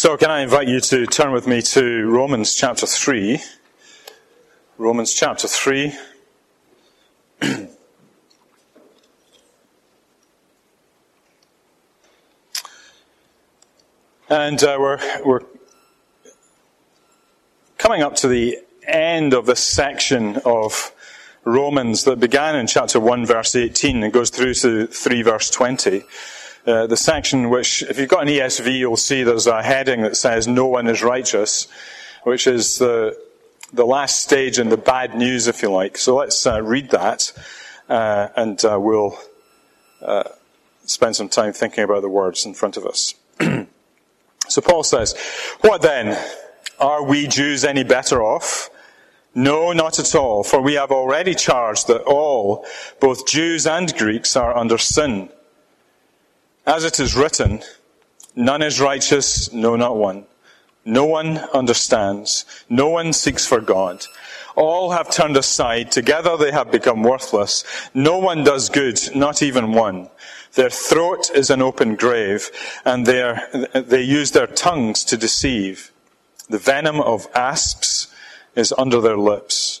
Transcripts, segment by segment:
So, can I invite you to turn with me to Romans chapter 3? Romans chapter 3. and uh, we're, we're coming up to the end of this section of Romans that began in chapter 1, verse 18, and goes through to 3, verse 20. Uh, the section which, if you've got an ESV, you'll see there's a heading that says, No one is righteous, which is the, the last stage in the bad news, if you like. So let's uh, read that, uh, and uh, we'll uh, spend some time thinking about the words in front of us. so Paul says, What then? Are we Jews any better off? No, not at all, for we have already charged that all, both Jews and Greeks, are under sin. As it is written, none is righteous, no, not one. No one understands. No one seeks for God. All have turned aside. Together they have become worthless. No one does good, not even one. Their throat is an open grave, and they use their tongues to deceive. The venom of asps is under their lips.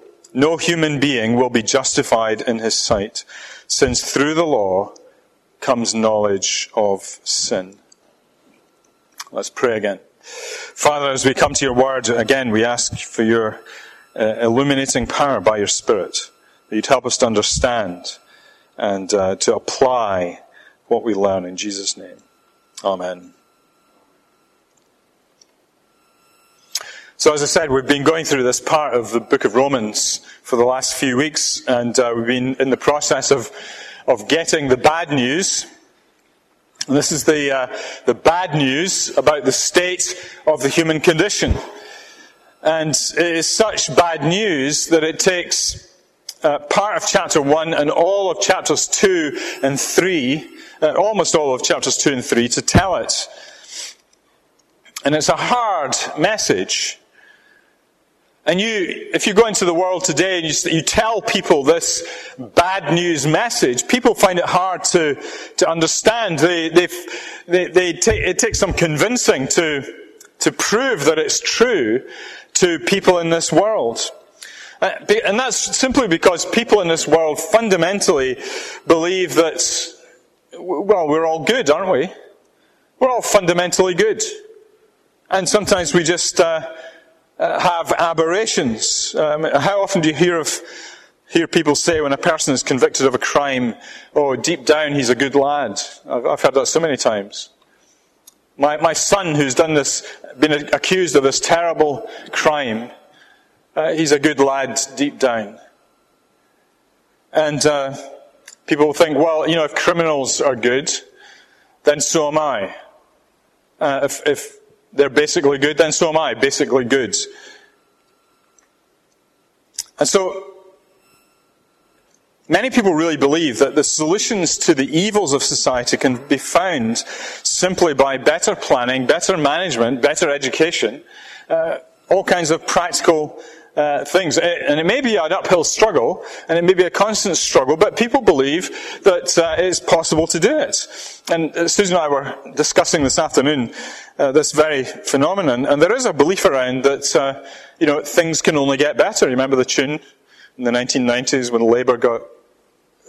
no human being will be justified in his sight, since through the law comes knowledge of sin. Let's pray again. Father, as we come to your word, again, we ask for your uh, illuminating power by your Spirit, that you'd help us to understand and uh, to apply what we learn in Jesus' name. Amen. So, as I said, we've been going through this part of the book of Romans for the last few weeks, and uh, we've been in the process of, of getting the bad news. And this is the, uh, the bad news about the state of the human condition. And it is such bad news that it takes uh, part of chapter 1 and all of chapters 2 and 3, uh, almost all of chapters 2 and 3, to tell it. And it's a hard message. And you, if you go into the world today and you, you, tell people this bad news message, people find it hard to, to understand. They, they, they, take, it takes some convincing to, to prove that it's true to people in this world. Uh, and that's simply because people in this world fundamentally believe that, well, we're all good, aren't we? We're all fundamentally good. And sometimes we just, uh, uh, have aberrations. Um, how often do you hear of hear people say when a person is convicted of a crime, "Oh, deep down he's a good lad." I've, I've heard that so many times. My my son, who's done this, been accused of this terrible crime, uh, he's a good lad deep down. And uh, people think, well, you know, if criminals are good, then so am I. Uh, if, if they're basically good, then so am I, basically good. And so, many people really believe that the solutions to the evils of society can be found simply by better planning, better management, better education, uh, all kinds of practical uh, things. And it may be an uphill struggle, and it may be a constant struggle, but people believe that uh, it's possible to do it. And uh, Susan and I were discussing this afternoon uh, this very phenomenon, and there is a belief around that, uh, you know, things can only get better. You remember the tune in the 1990s when Labour got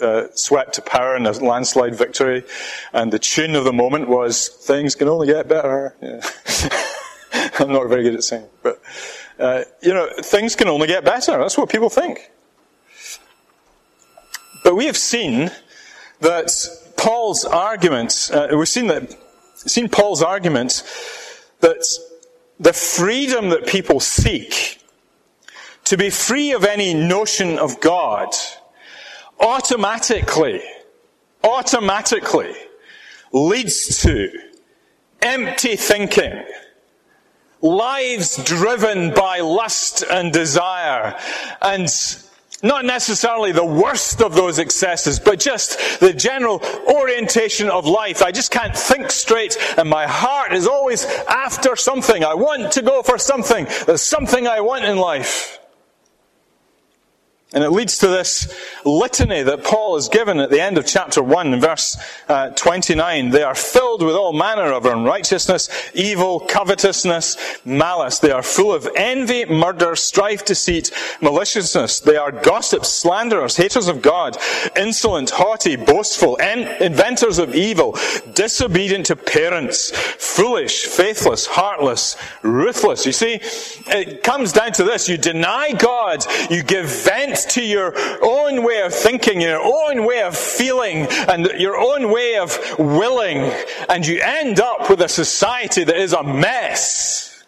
uh, swept to power in a landslide victory, and the tune of the moment was "Things can only get better." Yeah. I'm not very good at singing, but uh, you know, things can only get better. That's what people think. But we have seen that Paul's arguments, uh, we've seen that, seen Paul's arguments that the freedom that people seek to be free of any notion of God automatically, automatically leads to empty thinking lives driven by lust and desire, and not necessarily the worst of those excesses, but just the general orientation of life. I just can't think straight, and my heart is always after something. I want to go for something. There's something I want in life. And it leads to this litany that Paul has given at the end of chapter 1 in verse uh, 29. They are filled with all manner of unrighteousness, evil, covetousness, malice. They are full of envy, murder, strife, deceit, maliciousness. They are gossips, slanderers, haters of God, insolent, haughty, boastful, inventors of evil, disobedient to parents, foolish, faithless, heartless, ruthless. You see, it comes down to this. You deny God, you give vent to your own way of thinking, your own way of feeling, and your own way of willing, and you end up with a society that is a mess.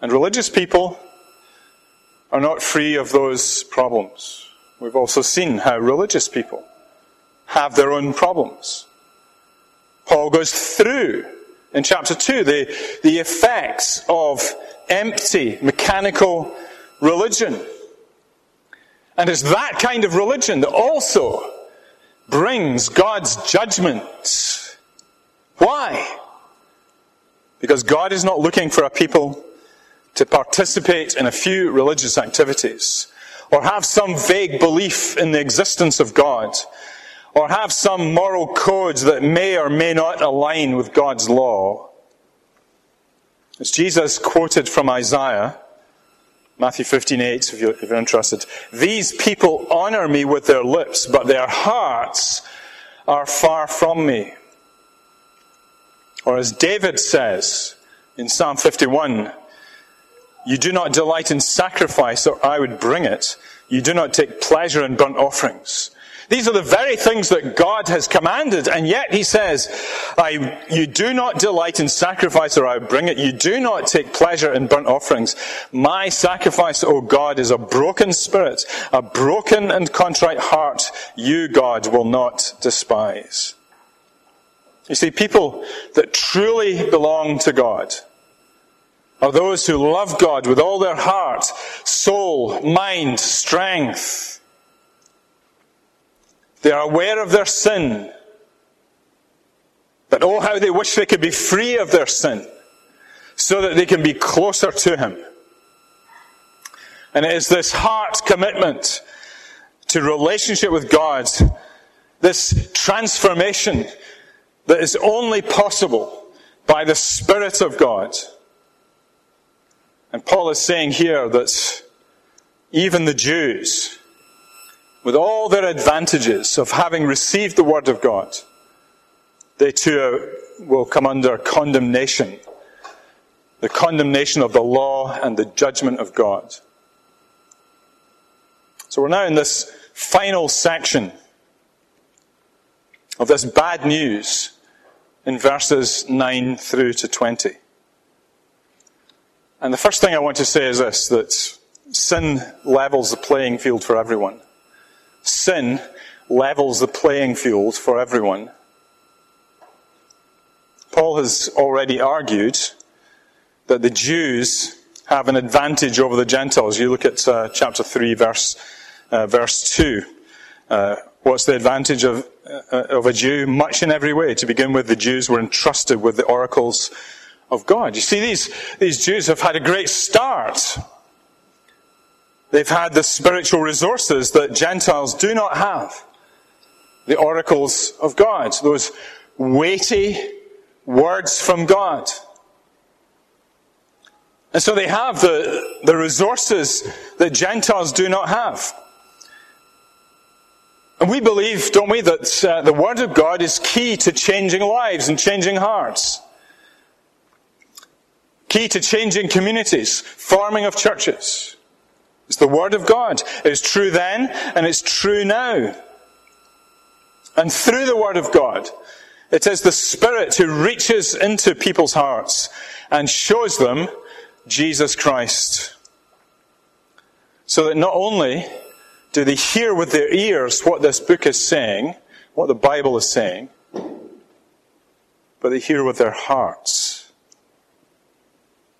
And religious people are not free of those problems. We've also seen how religious people have their own problems. Paul goes through in chapter 2 the, the effects of empty, mechanical religion. And it's that kind of religion that also brings God's judgment. Why? Because God is not looking for a people to participate in a few religious activities, or have some vague belief in the existence of God, or have some moral codes that may or may not align with God's law. As Jesus quoted from Isaiah, Matthew 15, 8, if you're, if you're interested. These people honor me with their lips, but their hearts are far from me. Or as David says in Psalm 51, you do not delight in sacrifice, or I would bring it. You do not take pleasure in burnt offerings. These are the very things that God has commanded, and yet He says, I, You do not delight in sacrifice, or I bring it. You do not take pleasure in burnt offerings. My sacrifice, O God, is a broken spirit, a broken and contrite heart. You, God, will not despise. You see, people that truly belong to God are those who love God with all their heart, soul, mind, strength they are aware of their sin. But oh, how they wish they could be free of their sin so that they can be closer to Him. And it is this heart commitment to relationship with God, this transformation that is only possible by the Spirit of God. And Paul is saying here that even the Jews, with all their advantages of having received the Word of God, they too will come under condemnation. The condemnation of the law and the judgment of God. So we're now in this final section of this bad news in verses 9 through to 20. And the first thing I want to say is this that sin levels the playing field for everyone sin levels the playing field for everyone. Paul has already argued that the Jews have an advantage over the Gentiles. You look at uh, chapter 3, verse, uh, verse 2. Uh, what's the advantage of, uh, of a Jew? Much in every way. To begin with, the Jews were entrusted with the oracles of God. You see, these, these Jews have had a great start They've had the spiritual resources that Gentiles do not have. The oracles of God, those weighty words from God. And so they have the, the resources that Gentiles do not have. And we believe, don't we, that uh, the Word of God is key to changing lives and changing hearts. Key to changing communities, forming of churches. It's the Word of God. It is true then, and it's true now. And through the Word of God, it is the Spirit who reaches into people's hearts and shows them Jesus Christ. So that not only do they hear with their ears what this book is saying, what the Bible is saying, but they hear with their hearts.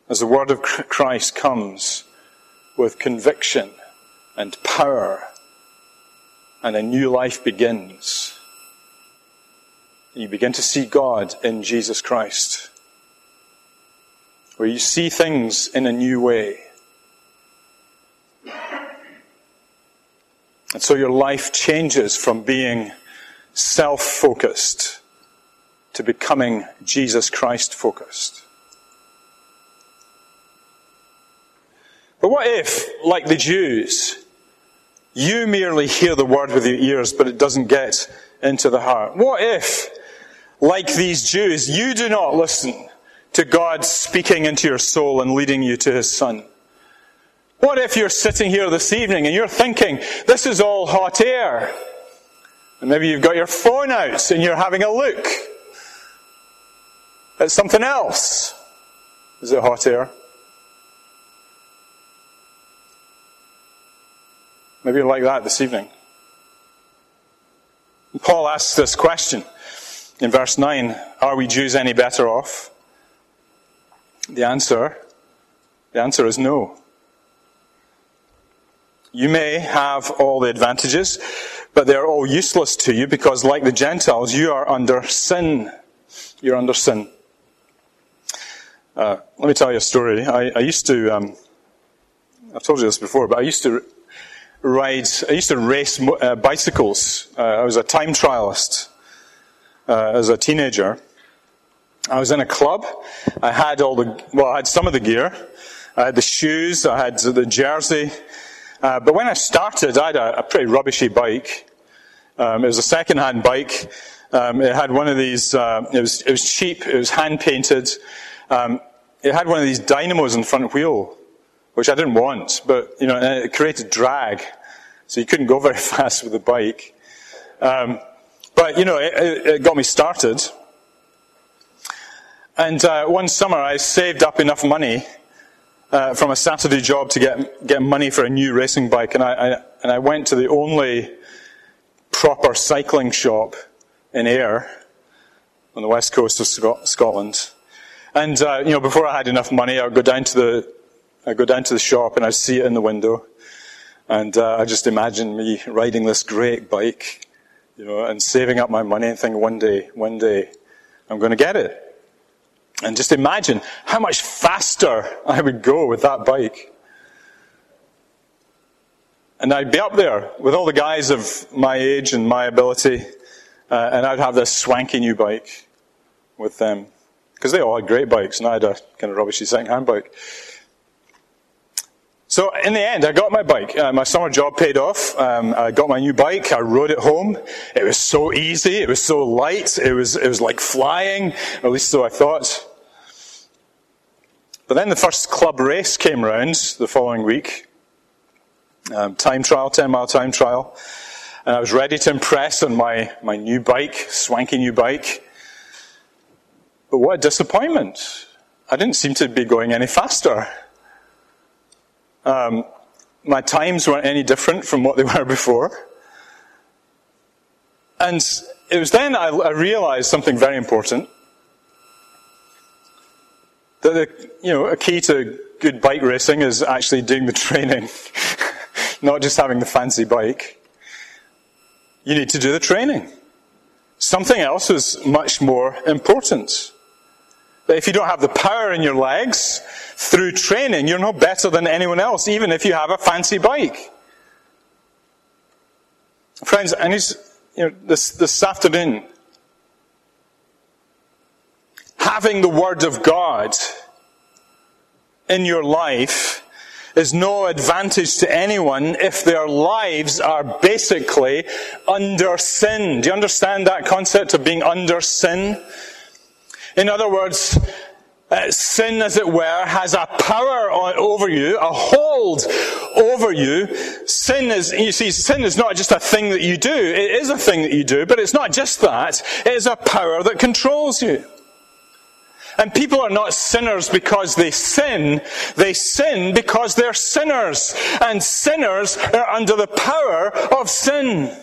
As the word of Christ comes with conviction and power, and a new life begins. You begin to see God in Jesus Christ, where you see things in a new way. And so your life changes from being self focused to becoming Jesus Christ focused. But what if, like the Jews, you merely hear the word with your ears, but it doesn't get into the heart? What if, like these Jews, you do not listen to God speaking into your soul and leading you to His Son? What if you're sitting here this evening and you're thinking, this is all hot air? And maybe you've got your phone out and you're having a look at something else. Is it hot air? Maybe like that this evening. Paul asks this question in verse 9 Are we Jews any better off? The answer, the answer is no. You may have all the advantages, but they're all useless to you because, like the Gentiles, you are under sin. You're under sin. Uh, let me tell you a story. I, I used to, um, I've told you this before, but I used to ride, I used to race uh, bicycles. Uh, I was a time trialist uh, as a teenager. I was in a club. I had all the, well, I had some of the gear. I had the shoes, I had the jersey. Uh, but when I started, I had a, a pretty rubbishy bike. Um, it was a second-hand bike. Um, it had one of these, uh, it, was, it was cheap, it was hand-painted. Um, it had one of these dynamos in front wheel which I didn't want, but you know, it created drag, so you couldn't go very fast with the bike. Um, but you know, it, it, got me started. And uh, one summer, I saved up enough money uh, from a Saturday job to get get money for a new racing bike, and I, I and I went to the only proper cycling shop in Ayr on the west coast of Scotland. And uh, you know, before I had enough money, I would go down to the I go down to the shop and I see it in the window. And uh, I just imagine me riding this great bike, you know, and saving up my money and thinking one day, one day, I'm going to get it. And just imagine how much faster I would go with that bike. And I'd be up there with all the guys of my age and my ability, uh, and I'd have this swanky new bike with them. Because they all had great bikes, and I had a kind of rubbishy second hand bike. So in the end, I got my bike. Uh, my summer job paid off. Um, I got my new bike. I rode it home. It was so easy. It was so light. It was it was like flying. At least so I thought. But then the first club race came round the following week. Um, time trial, ten mile time trial, and I was ready to impress on my my new bike, swanky new bike. But what a disappointment! I didn't seem to be going any faster. Um, my times weren't any different from what they were before. And it was then I, I realized something very important. That the, you know, a key to good bike racing is actually doing the training, not just having the fancy bike. You need to do the training. Something else is much more important. But if you don't have the power in your legs through training, you're no better than anyone else, even if you have a fancy bike. Friends, need you know, this, this afternoon, having the Word of God in your life is no advantage to anyone if their lives are basically under sin. Do you understand that concept of being under sin? In other words, uh, sin, as it were, has a power over you, a hold over you. Sin is, you see, sin is not just a thing that you do. It is a thing that you do, but it's not just that. It is a power that controls you. And people are not sinners because they sin. They sin because they're sinners. And sinners are under the power of sin.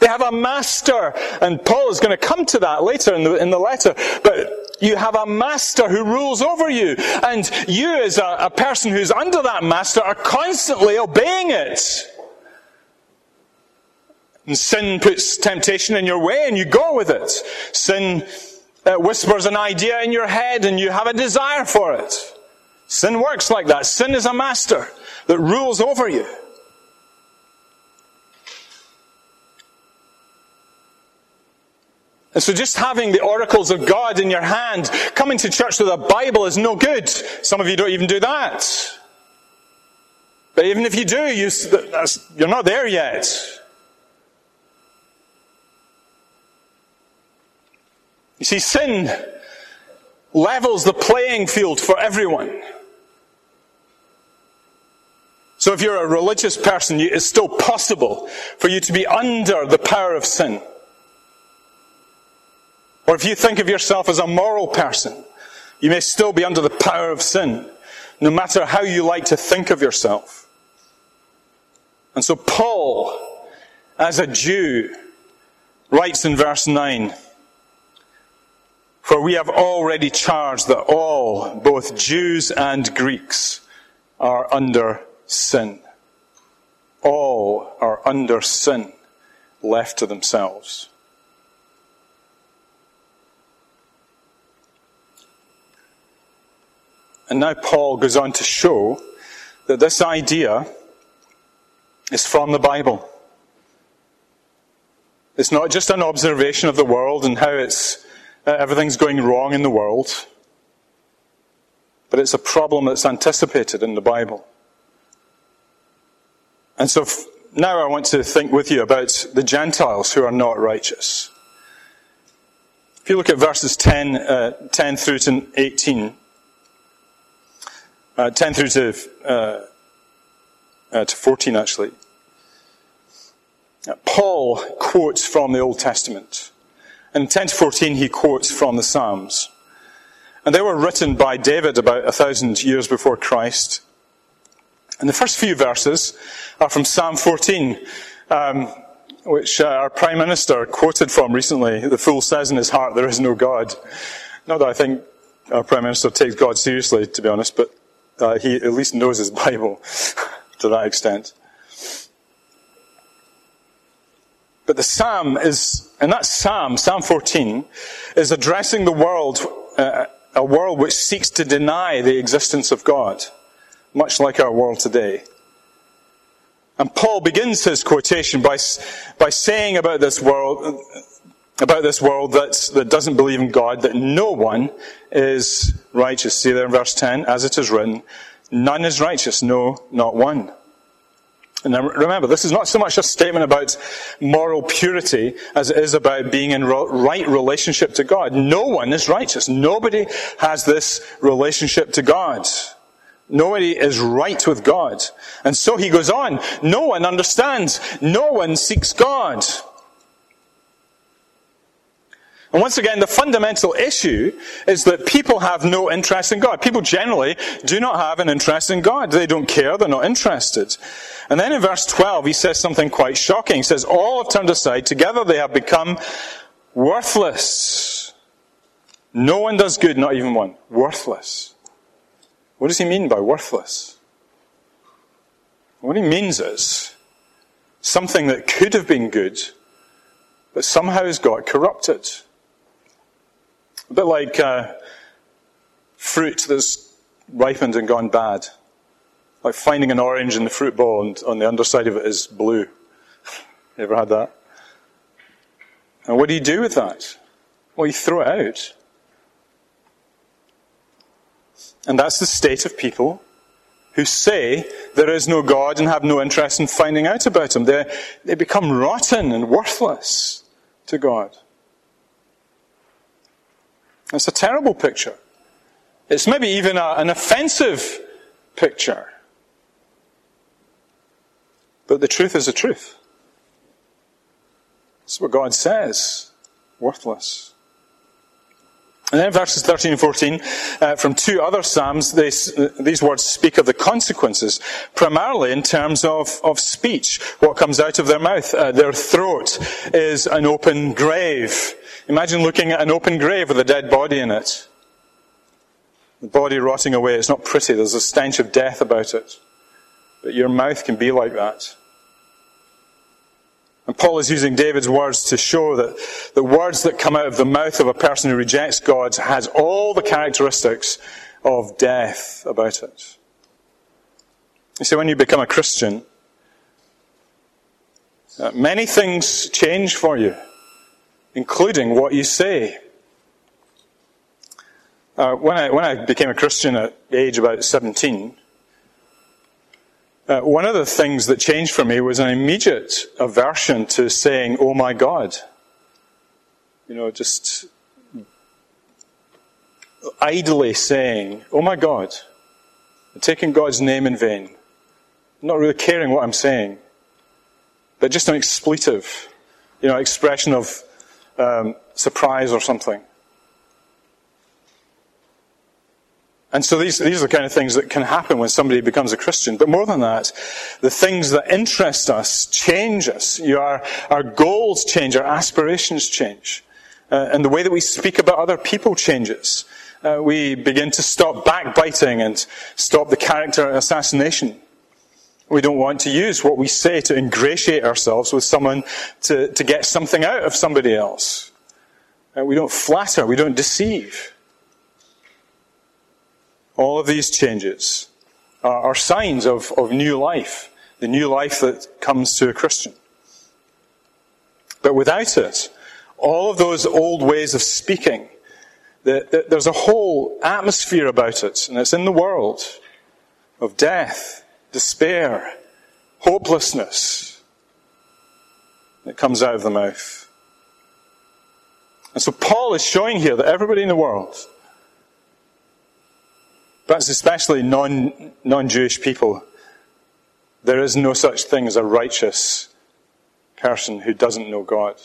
They have a master, and Paul is going to come to that later in the, in the letter, but you have a master who rules over you, and you as a, a person who's under that master are constantly obeying it. And sin puts temptation in your way and you go with it. Sin uh, whispers an idea in your head and you have a desire for it. Sin works like that. Sin is a master that rules over you. And so just having the oracles of God in your hand, coming to church with a Bible is no good. Some of you don't even do that. But even if you do, you, you're not there yet. You see, sin levels the playing field for everyone. So if you're a religious person, it's still possible for you to be under the power of sin. Or if you think of yourself as a moral person, you may still be under the power of sin, no matter how you like to think of yourself. And so Paul, as a Jew, writes in verse 9, For we have already charged that all, both Jews and Greeks, are under sin. All are under sin, left to themselves. And now Paul goes on to show that this idea is from the Bible. It's not just an observation of the world and how it's, uh, everything's going wrong in the world, but it's a problem that's anticipated in the Bible. And so f- now I want to think with you about the Gentiles who are not righteous. If you look at verses 10, uh, 10 through to 18, uh, 10 through to, uh, uh, to 14 actually. Paul quotes from the Old Testament. In 10 to 14 he quotes from the Psalms. And they were written by David about a thousand years before Christ. And the first few verses are from Psalm 14, um, which uh, our Prime Minister quoted from recently. The fool says in his heart, there is no God. Not that I think our Prime Minister takes God seriously, to be honest, but uh, he at least knows his Bible to that extent. But the psalm is, and that psalm, Psalm 14, is addressing the world, uh, a world which seeks to deny the existence of God, much like our world today. And Paul begins his quotation by, by saying about this world, about this world that, that doesn't believe in God, that no one is righteous. See there in verse 10, as it is written, none is righteous, no, not one. And remember, this is not so much a statement about moral purity as it is about being in right relationship to God. No one is righteous. Nobody has this relationship to God. Nobody is right with God. And so he goes on. No one understands. No one seeks God. And once again, the fundamental issue is that people have no interest in God. People generally do not have an interest in God. They don't care, they're not interested. And then in verse 12, he says something quite shocking. He says, All have turned aside, together they have become worthless. No one does good, not even one. Worthless. What does he mean by worthless? What he means is something that could have been good, but somehow has got corrupted. A bit like uh, fruit that's ripened and gone bad. Like finding an orange in the fruit bowl and on the underside of it is blue. you ever had that? And what do you do with that? Well, you throw it out. And that's the state of people who say there is no God and have no interest in finding out about Him. They, they become rotten and worthless to God. It's a terrible picture. It's maybe even a, an offensive picture. But the truth is the truth. It's what God says. Worthless. And then verses 13 and 14, uh, from two other Psalms, they, these words speak of the consequences, primarily in terms of, of speech, what comes out of their mouth. Uh, their throat is an open grave. Imagine looking at an open grave with a dead body in it. The body rotting away. It's not pretty. There's a stench of death about it. But your mouth can be like that. And Paul is using David's words to show that the words that come out of the mouth of a person who rejects God has all the characteristics of death about it. You see, when you become a Christian, uh, many things change for you, including what you say. Uh, when, I, when I became a Christian at age about 17, uh, one of the things that changed for me was an immediate aversion to saying, Oh my God. You know, just idly saying, Oh my God. Taking God's name in vain. Not really caring what I'm saying. But just an expletive, you know, expression of um, surprise or something. And so these, these are the kind of things that can happen when somebody becomes a Christian. But more than that, the things that interest us change us. Our goals change, our aspirations change. Uh, and the way that we speak about other people changes. Uh, we begin to stop backbiting and stop the character assassination. We don't want to use what we say to ingratiate ourselves with someone to, to get something out of somebody else. Uh, we don't flatter, we don't deceive. All of these changes are, signs of, of new life, the new life that comes to a Christian. But without it, all of those old ways of speaking, the, the, there's a whole atmosphere about it, and it's in the world of death, despair, hopelessness that comes out of the mouth. And so Paul is showing here that everybody in the world but it's especially non, non-Jewish people, there is no such thing as a righteous person who doesn't know God.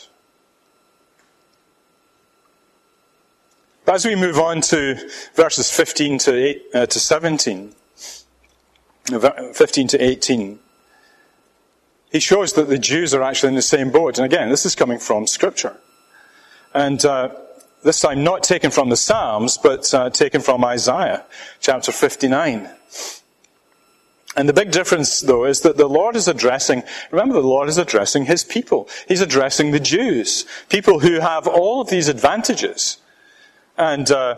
But as we move on to verses 15 to, eight, uh, to 17, 15 to 18, he shows that the Jews are actually in the same boat. And again, this is coming from Scripture. And uh, this time not taken from the Psalms, but uh, taken from Isaiah chapter 59. And the big difference, though, is that the Lord is addressing, remember, the Lord is addressing His people. He's addressing the Jews, people who have all of these advantages. And, uh,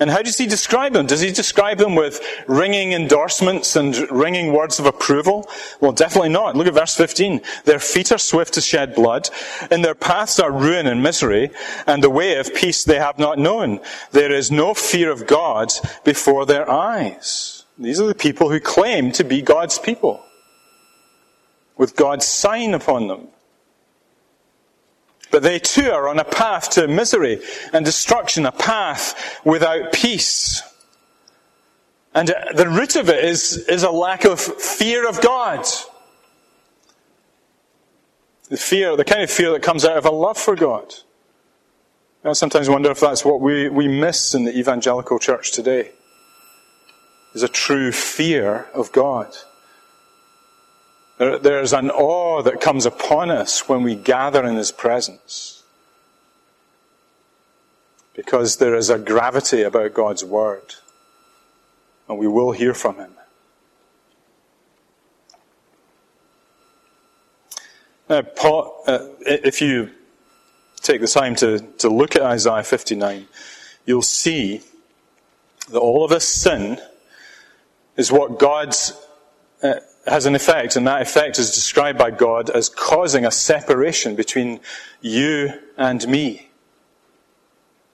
and how does he describe them? Does he describe them with ringing endorsements and ringing words of approval? Well, definitely not. Look at verse 15. Their feet are swift to shed blood, and their paths are ruin and misery, and the way of peace they have not known. There is no fear of God before their eyes. These are the people who claim to be God's people, with God's sign upon them. But they too are on a path to misery and destruction, a path without peace. And the root of it is, is a lack of fear of God. The fear, the kind of fear that comes out of a love for God. I sometimes wonder if that's what we, we miss in the evangelical church today. Is a true fear of God. There, there's an awe that comes upon us when we gather in His presence. Because there is a gravity about God's Word. And we will hear from Him. Now, Paul, uh, if you take the time to, to look at Isaiah 59, you'll see that all of us sin is what God's uh, has an effect, and that effect is described by God as causing a separation between you and me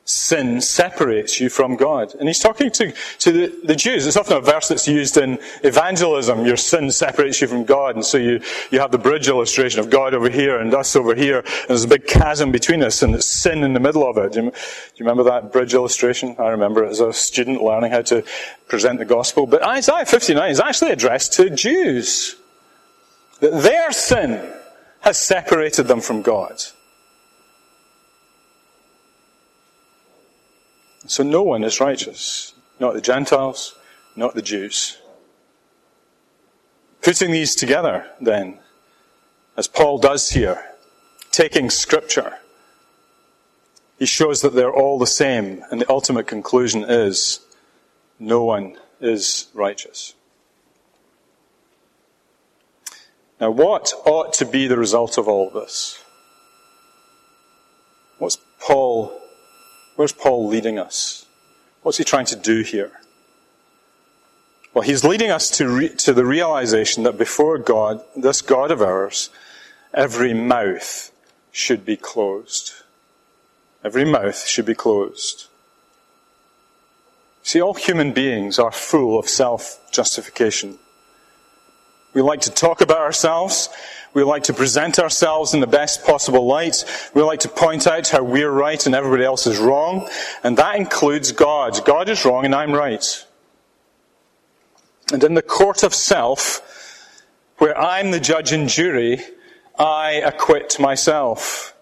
sin separates you from God. And he's talking to, to the, the, Jews. It's often a verse that's used in evangelism. Your sin separates you from God. And so you, you have the bridge illustration of God over here and us over here. And there's a big chasm between us and it's sin in the middle of it. Do you, do you remember that bridge illustration? I remember it as a student learning how to present the gospel. But Isaiah 59 is actually addressed to Jews. That their sin has separated them from God. So no one is righteous. Not the Gentiles, not the Jews. Putting these together, then, as Paul does here, taking scripture, he shows that they're all the same, and the ultimate conclusion is no one is righteous. Now, what ought to be the result of all this? What's Paul, where's Paul leading us? What's he trying to do here? Well, he's leading us to, re, to the realization that before God, this God of ours, every mouth should be closed. Every mouth should be closed. See, all human beings are full of self justification. We like to talk about ourselves. We like to present ourselves in the best possible light. We like to point out how we're right and everybody else is wrong. And that includes God. God is wrong and I'm right. And in the court of self, where I'm the judge and jury, I acquit myself.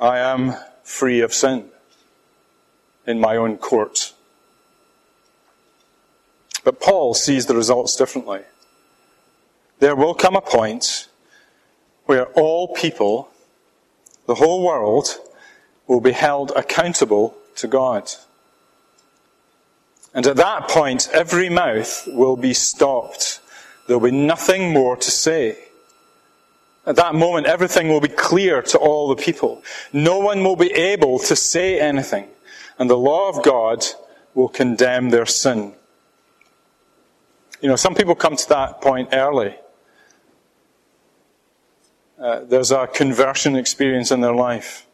I am free of sin in my own court. But Paul sees the results differently. There will come a point where all people, the whole world, will be held accountable to God. And at that point, every mouth will be stopped. There will be nothing more to say. At that moment, everything will be clear to all the people. No one will be able to say anything. And the law of God will condemn their sin. You know, some people come to that point early. Uh, there's a conversion experience in their life.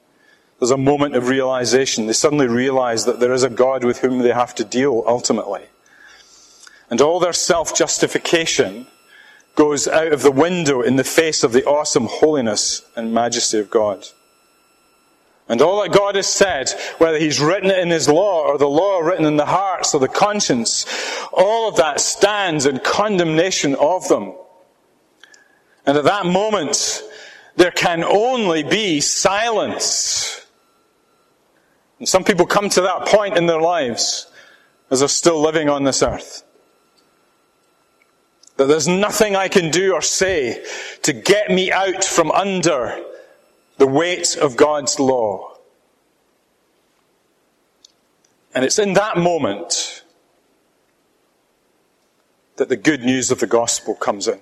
There's a moment of realization. They suddenly realize that there is a God with whom they have to deal ultimately. And all their self justification goes out of the window in the face of the awesome holiness and majesty of God. And all that God has said, whether He's written it in His law or the law written in the hearts or the conscience, all of that stands in condemnation of them. And at that moment, there can only be silence. And some people come to that point in their lives as they're still living on this earth. That there's nothing I can do or say to get me out from under the weight of God's law. And it's in that moment that the good news of the gospel comes in.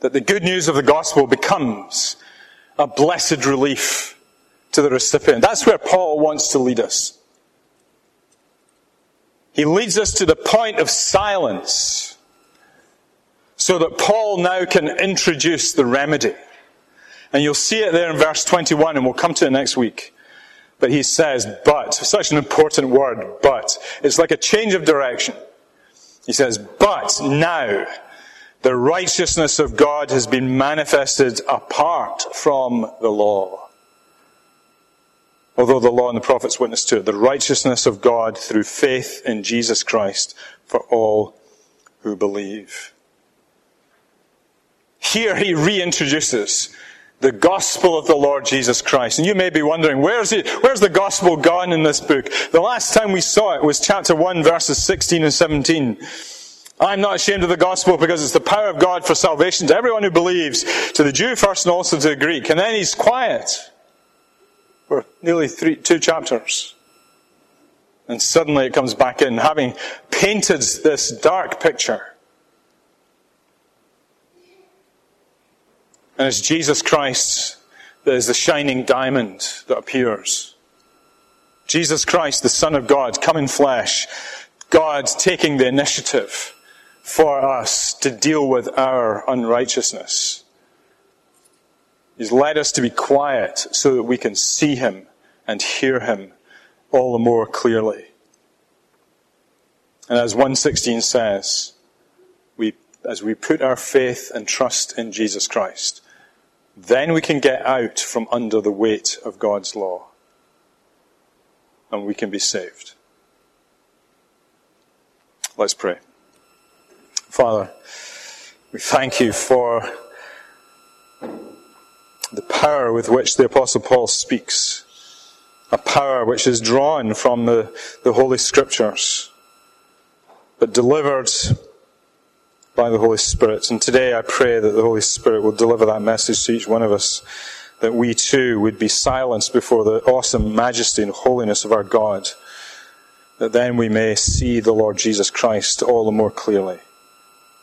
That the good news of the gospel becomes a blessed relief to the recipient. That's where Paul wants to lead us. He leads us to the point of silence so that Paul now can introduce the remedy. And you'll see it there in verse 21, and we'll come to it next week. But he says, but, such an important word, but. It's like a change of direction. He says, but now, the righteousness of God has been manifested apart from the law. Although the law and the prophets witness to it, the righteousness of God through faith in Jesus Christ for all who believe. Here he reintroduces the gospel of the Lord Jesus Christ. And you may be wondering, where's it, where's the gospel gone in this book? The last time we saw it was chapter 1 verses 16 and 17. I'm not ashamed of the gospel because it's the power of God for salvation to everyone who believes, to the Jew first and also to the Greek. And then he's quiet for nearly three, two chapters. And suddenly it comes back in, having painted this dark picture And it's Jesus Christ that is the shining diamond that appears. Jesus Christ, the Son of God, come in flesh. God taking the initiative for us to deal with our unrighteousness. He's led us to be quiet so that we can see Him and hear Him all the more clearly. And as 116 says, we, as we put our faith and trust in Jesus Christ, then we can get out from under the weight of God's law. And we can be saved. Let's pray. Father, we thank you for the power with which the Apostle Paul speaks a power which is drawn from the, the Holy Scriptures, but delivered by the Holy Spirit. And today I pray that the Holy Spirit will deliver that message to each one of us, that we too would be silenced before the awesome majesty and holiness of our God, that then we may see the Lord Jesus Christ all the more clearly.